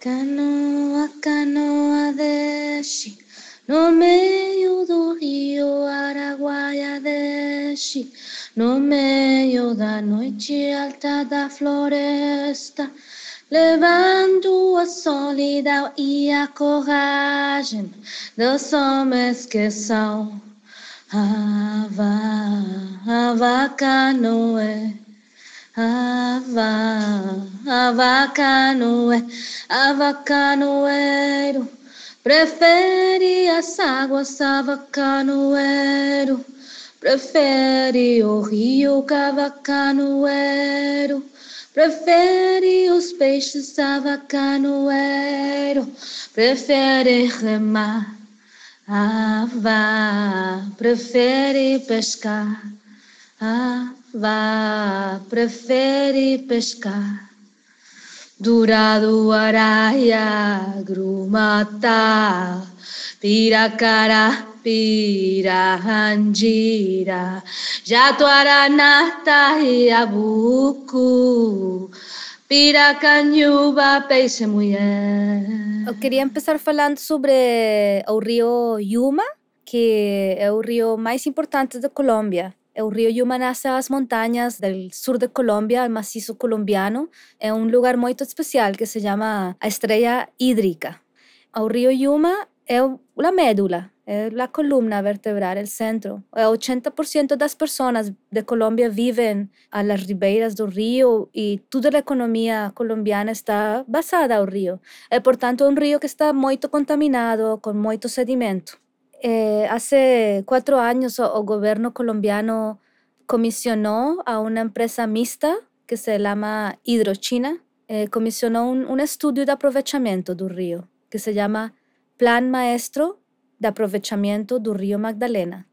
Canoa, canoa desce no meio do rio Araguaia desce no meio da noite alta da floresta levando a solidão e a coragem dos homens que são. Ava, ava canoe, ava, ava canoe, ava canoeiro, prefere as águas, ava canoeiro, prefere o rio, cava canoeiro, prefere os peixes, ava canoeiro, prefere remar Ava. Prefere pescar. Ava Vá, prefere pescar. Dourado, araia, grumata, piracara, pirahangira, jatuaranata e abuco. Piracanhuba, peixe mulher. Eu queria começar falando sobre o rio Yuma, que é o rio mais importante da Colômbia. El río Yuma nace en las montañas del sur de Colombia, el macizo colombiano, en un lugar muy especial que se llama Estrella Hídrica. El río Yuma es la médula, es la columna vertebral, el centro. El 80% de las personas de Colombia viven a las riberas del río y toda la economía colombiana está basada al río. Es, por tanto, un río que está muy contaminado, con mucho sedimento. Eh, hace quatro anos, o governo colombiano comissionou a uma empresa mista que se chama Hidrochina, eh, comissionou um, um estudo de aproveitamento do rio, que se chama Plan Maestro de aprovechamiento del río Magdalena.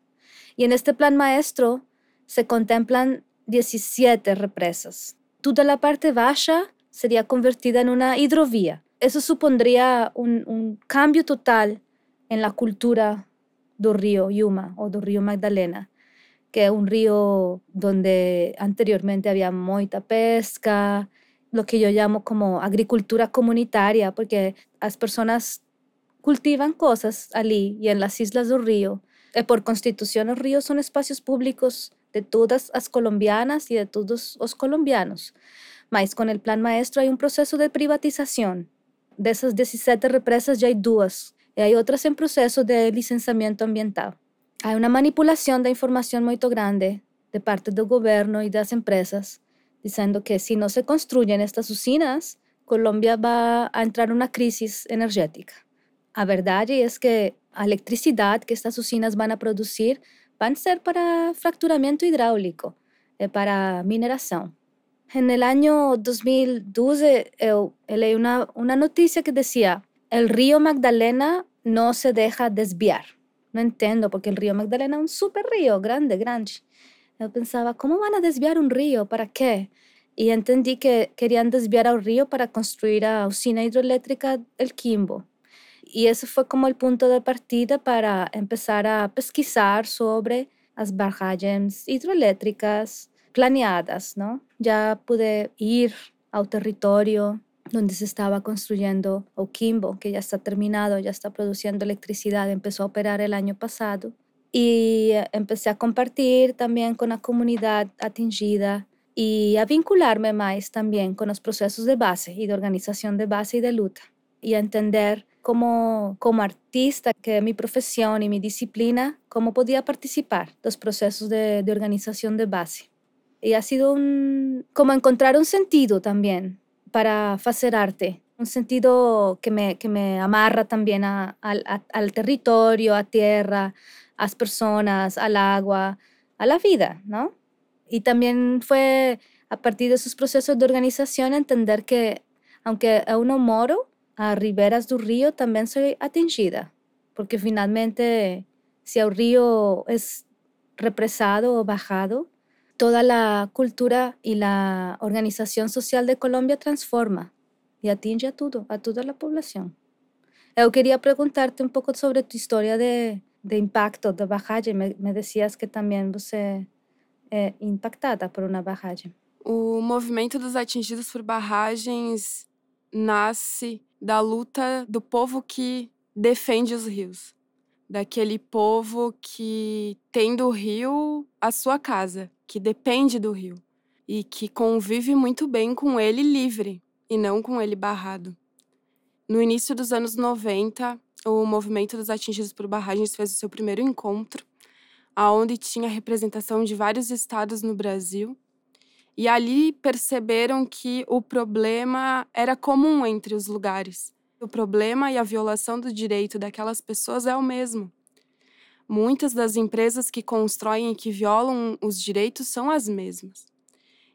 Y en este plan maestro se contemplan 17 represas. Toda la parte baja sería convertida en una hidrovía. Eso supondría un, cambio total en la cultura del río Yuma o del río Magdalena, que es un río donde anteriormente había mucha pesca, lo que yo llamo como agricultura comunitaria, porque las personas cultivan cosas allí y en las islas del río. Por constitución, los ríos son espacios públicos de todas las colombianas y de todos los colombianos. Mas con el plan maestro hay un proceso de privatización. De esas 17 represas ya hay dos eh, e hai outras em processo de licenciamiento ambiental. Há uma manipulação da informação muito grande de parte do governo e das empresas, diciendo que si no se construyen estas usinas, Colombia va a entrar en una crisis energética. La verdad es que la electricidad que estas usinas van a producir van a ser para fracturamiento hidráulico, eh, para mineración. En el año 2012 yo eh, leí una, una noticia que decía el río Magdalena não se deja desviar. Não entendo, porque o río Magdalena é um super río, grande, grande. Eu pensava, como vão a desviar um río? Para quê? E entendi que queriam desviar o río para construir a usina hidroelétrica El Quimbo. Y ese fue como el punto de partida para empezar a pesquisar sobre las barragens hidroeléctricas planeadas, ¿no? Ya pude ir al territorio donde se estaba construyendo Oquimbo, que ya está terminado, ya está produciendo electricidad, empezó a operar el año pasado. Y empecé a compartir también con la comunidad atingida y a vincularme más también con los procesos de base y de organización de base y de lucha y a entender como, como artista, que mi profesión y mi disciplina, cómo podía participar los procesos de, de organización de base. Y ha sido un, como encontrar un sentido también para hacer arte, un sentido que me, que me amarra también a, al territorio, a tierra, a las personas, al agua, a la vida, ¿no? Y también fue a partir de esos procesos de organización entender que aunque aún no moro, a riberas del río también soy atingida, porque finalmente si el río es represado o bajado, toda la cultura y la organización social de Colombia transforma y atinge a todo, a toda la población. Yo quería preguntarte un poco sobre tu historia de, de impacto de barragem. Me, me decías que também você é impactada por uma barragem. O movimento dos atingidos por barragens nasce da luta do povo que defende os rios, daquele povo que tem do rio a sua casa, que depende do rio e que convive muito bem com ele livre e não com ele barrado. No início dos anos 90, o movimento dos atingidos por barragens fez o seu primeiro encontro, aonde tinha representação de vários estados no Brasil. E ali perceberam que o problema era comum entre os lugares. O problema e a violação do direito daquelas pessoas é o mesmo. Muitas das empresas que constroem e que violam os direitos são as mesmas.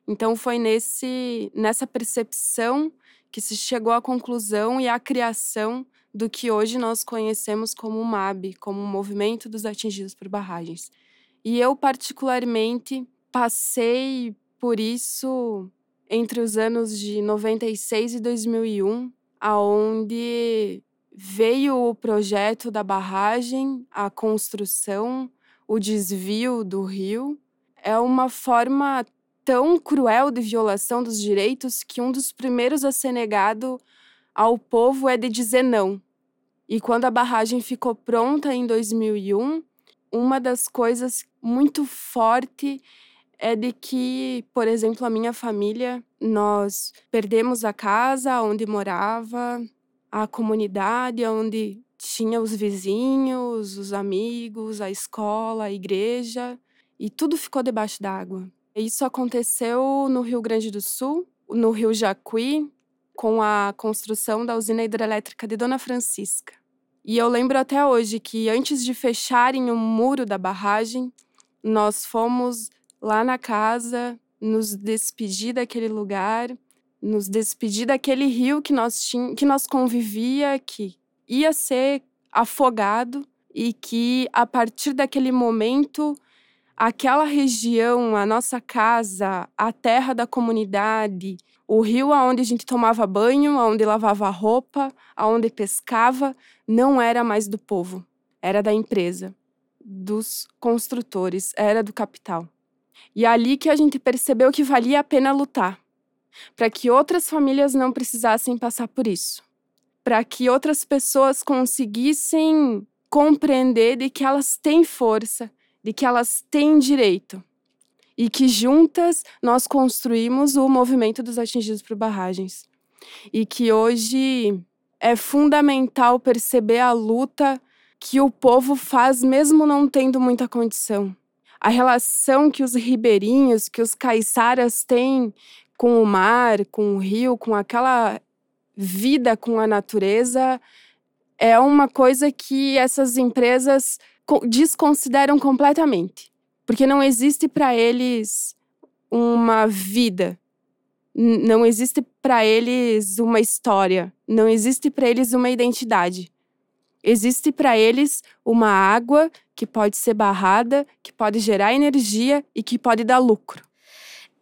Então foi nesse nessa percepção que se chegou à conclusão e à criação do que hoje nós conhecemos como MAB, como Movimento dos Atingidos por Barragens. E eu, particularmente, passei por isso entre os anos de 96 e 2001, aonde veio o projeto da barragem, a construção, o desvio do rio. É uma forma tão cruel de violação dos direitos que um dos primeiros a ser negado ao povo é de dizer não. E quando a barragem ficou pronta em 2001, uma das coisas muito forte é de que, por exemplo, a minha família, nós perdemos a casa onde morava, a comunidade onde tinha os vizinhos, os amigos, a escola, a igreja, e tudo ficou debaixo d'água. Isso aconteceu no Rio Grande do Sul, no Rio Jacuí, com a construção da usina hidrelétrica de Dona Francisca. E eu lembro até hoje que antes de fecharem o muro da barragem, nós fomos lá na casa nos despedir daquele lugar, nos despedir daquele rio que nós tinha, que nós convivia, que ia ser afogado e que a partir daquele momento aquela região, a nossa casa, a terra da comunidade, o rio aonde a gente tomava banho, aonde lavava roupa, aonde pescava, não era mais do povo, era da empresa, dos construtores, era do capital. E é ali que a gente percebeu que valia a pena lutar, para que outras famílias não precisassem passar por isso, para que outras pessoas conseguissem compreender de que elas têm força, de que elas têm direito e que juntas nós construímos o movimento dos atingidos por barragens. E que hoje é fundamental perceber a luta que o povo faz mesmo não tendo muita condição. A relação que os ribeirinhos, que os caiçaras têm com o mar, com o rio, com aquela vida com a natureza, é uma coisa que essas empresas desconsideram completamente, porque não existe para eles uma vida, não existe para eles uma história, não existe para eles uma identidade. Existe para eles uma água que pode ser barrada, que pode gerar energia e que pode dar lucro.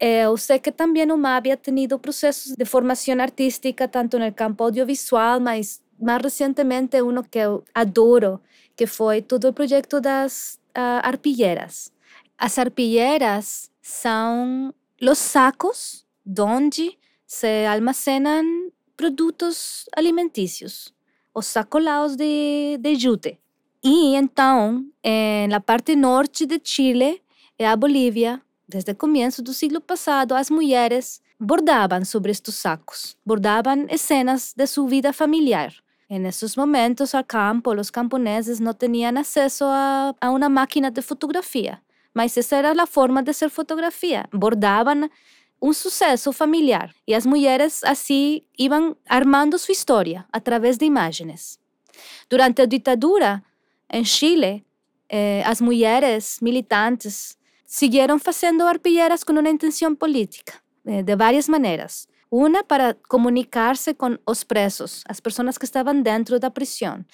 Eh, usted que también UMA había tenido procesos de formación artística tanto en el campo audiovisual, más, más recientemente uno que adoro, que fue todo el proyecto das uh, arpilleras. As arpilleras son los sacos donde se almacenan produtos alimenticios, os sacolados de, de yute. Y entonces, en la parte norte de Chile, eh, en Bolivia, desde o começo do século passado, as mulheres bordavam sobre estes sacos, bordavam cenas de sua vida familiar. En esos momentos al campo, los camponeses no tenían acceso a, a una máquina de fotografía, mas esa era la forma de hacer fotografía. Bordaban un suceso familiar y las mujeres así iban armando su historia a través de imágenes. Durante la dictadura en Chile, eh, as mulheres militantes siguieron haciendo arpilleras con una intención política, eh, de varias maneras. Una para comunicarse con los presos, las personas que estaban dentro de la prisión,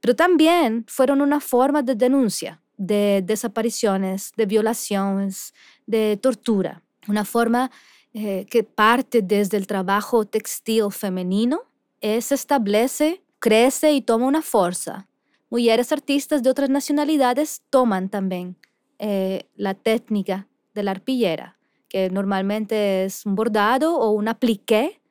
pero también fueron una forma de denuncia de desapariciones, de violaciones, de tortura. Una forma eh, que parte desde el trabajo textil femenino, se establece, crece y toma una fuerza. Mujeres artistas de otras nacionalidades toman también eh, la técnica de la arpillera que normalmente es un bordado o un apliqué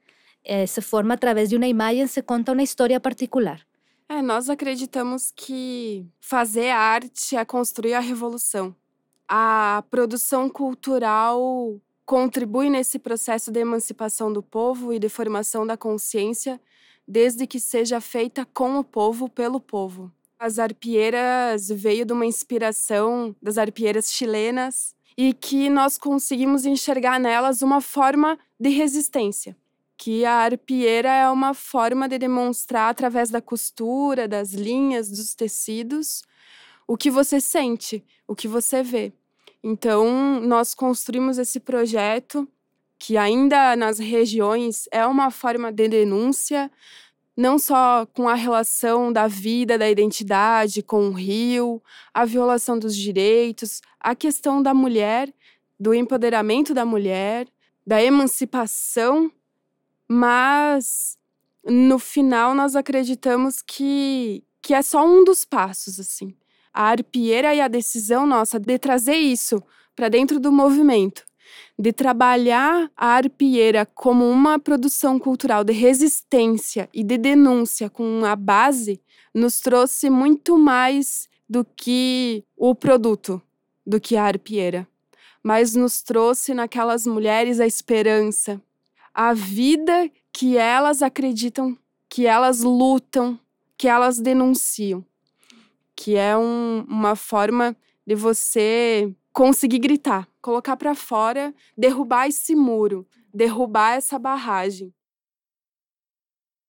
Essa forma, através de uma imagem, se conta uma história particular. É, nós acreditamos que fazer arte é construir a revolução. A produção cultural contribui nesse processo de emancipação do povo e de formação da consciência, desde que seja feita com o povo, pelo povo. As arpieiras veio de uma inspiração das arpieiras chilenas e que nós conseguimos enxergar nelas uma forma de resistência. Que a arpieira é uma forma de demonstrar através da costura, das linhas, dos tecidos, o que você sente, o que você vê. Então, nós construímos esse projeto que ainda nas regiões é uma forma de denúncia, não só com a relação da vida, da identidade com o rio, a violação dos direitos, a questão da mulher, do empoderamento da mulher, da emancipação, mas no final nós acreditamos que, que é só um dos passos, assim. A arpieira e a decisão nossa de trazer isso para dentro do movimento de trabalhar a arpieira como uma produção cultural de resistência e de denúncia com a base, nos trouxe muito mais do que o produto, do que a arpieira. Mas nos trouxe naquelas mulheres a esperança, a vida que elas acreditam, que elas lutam, que elas denunciam. Que é um, uma forma de você conseguir gritar, colocar para fora, derrubar esse muro, derrubar essa barragem.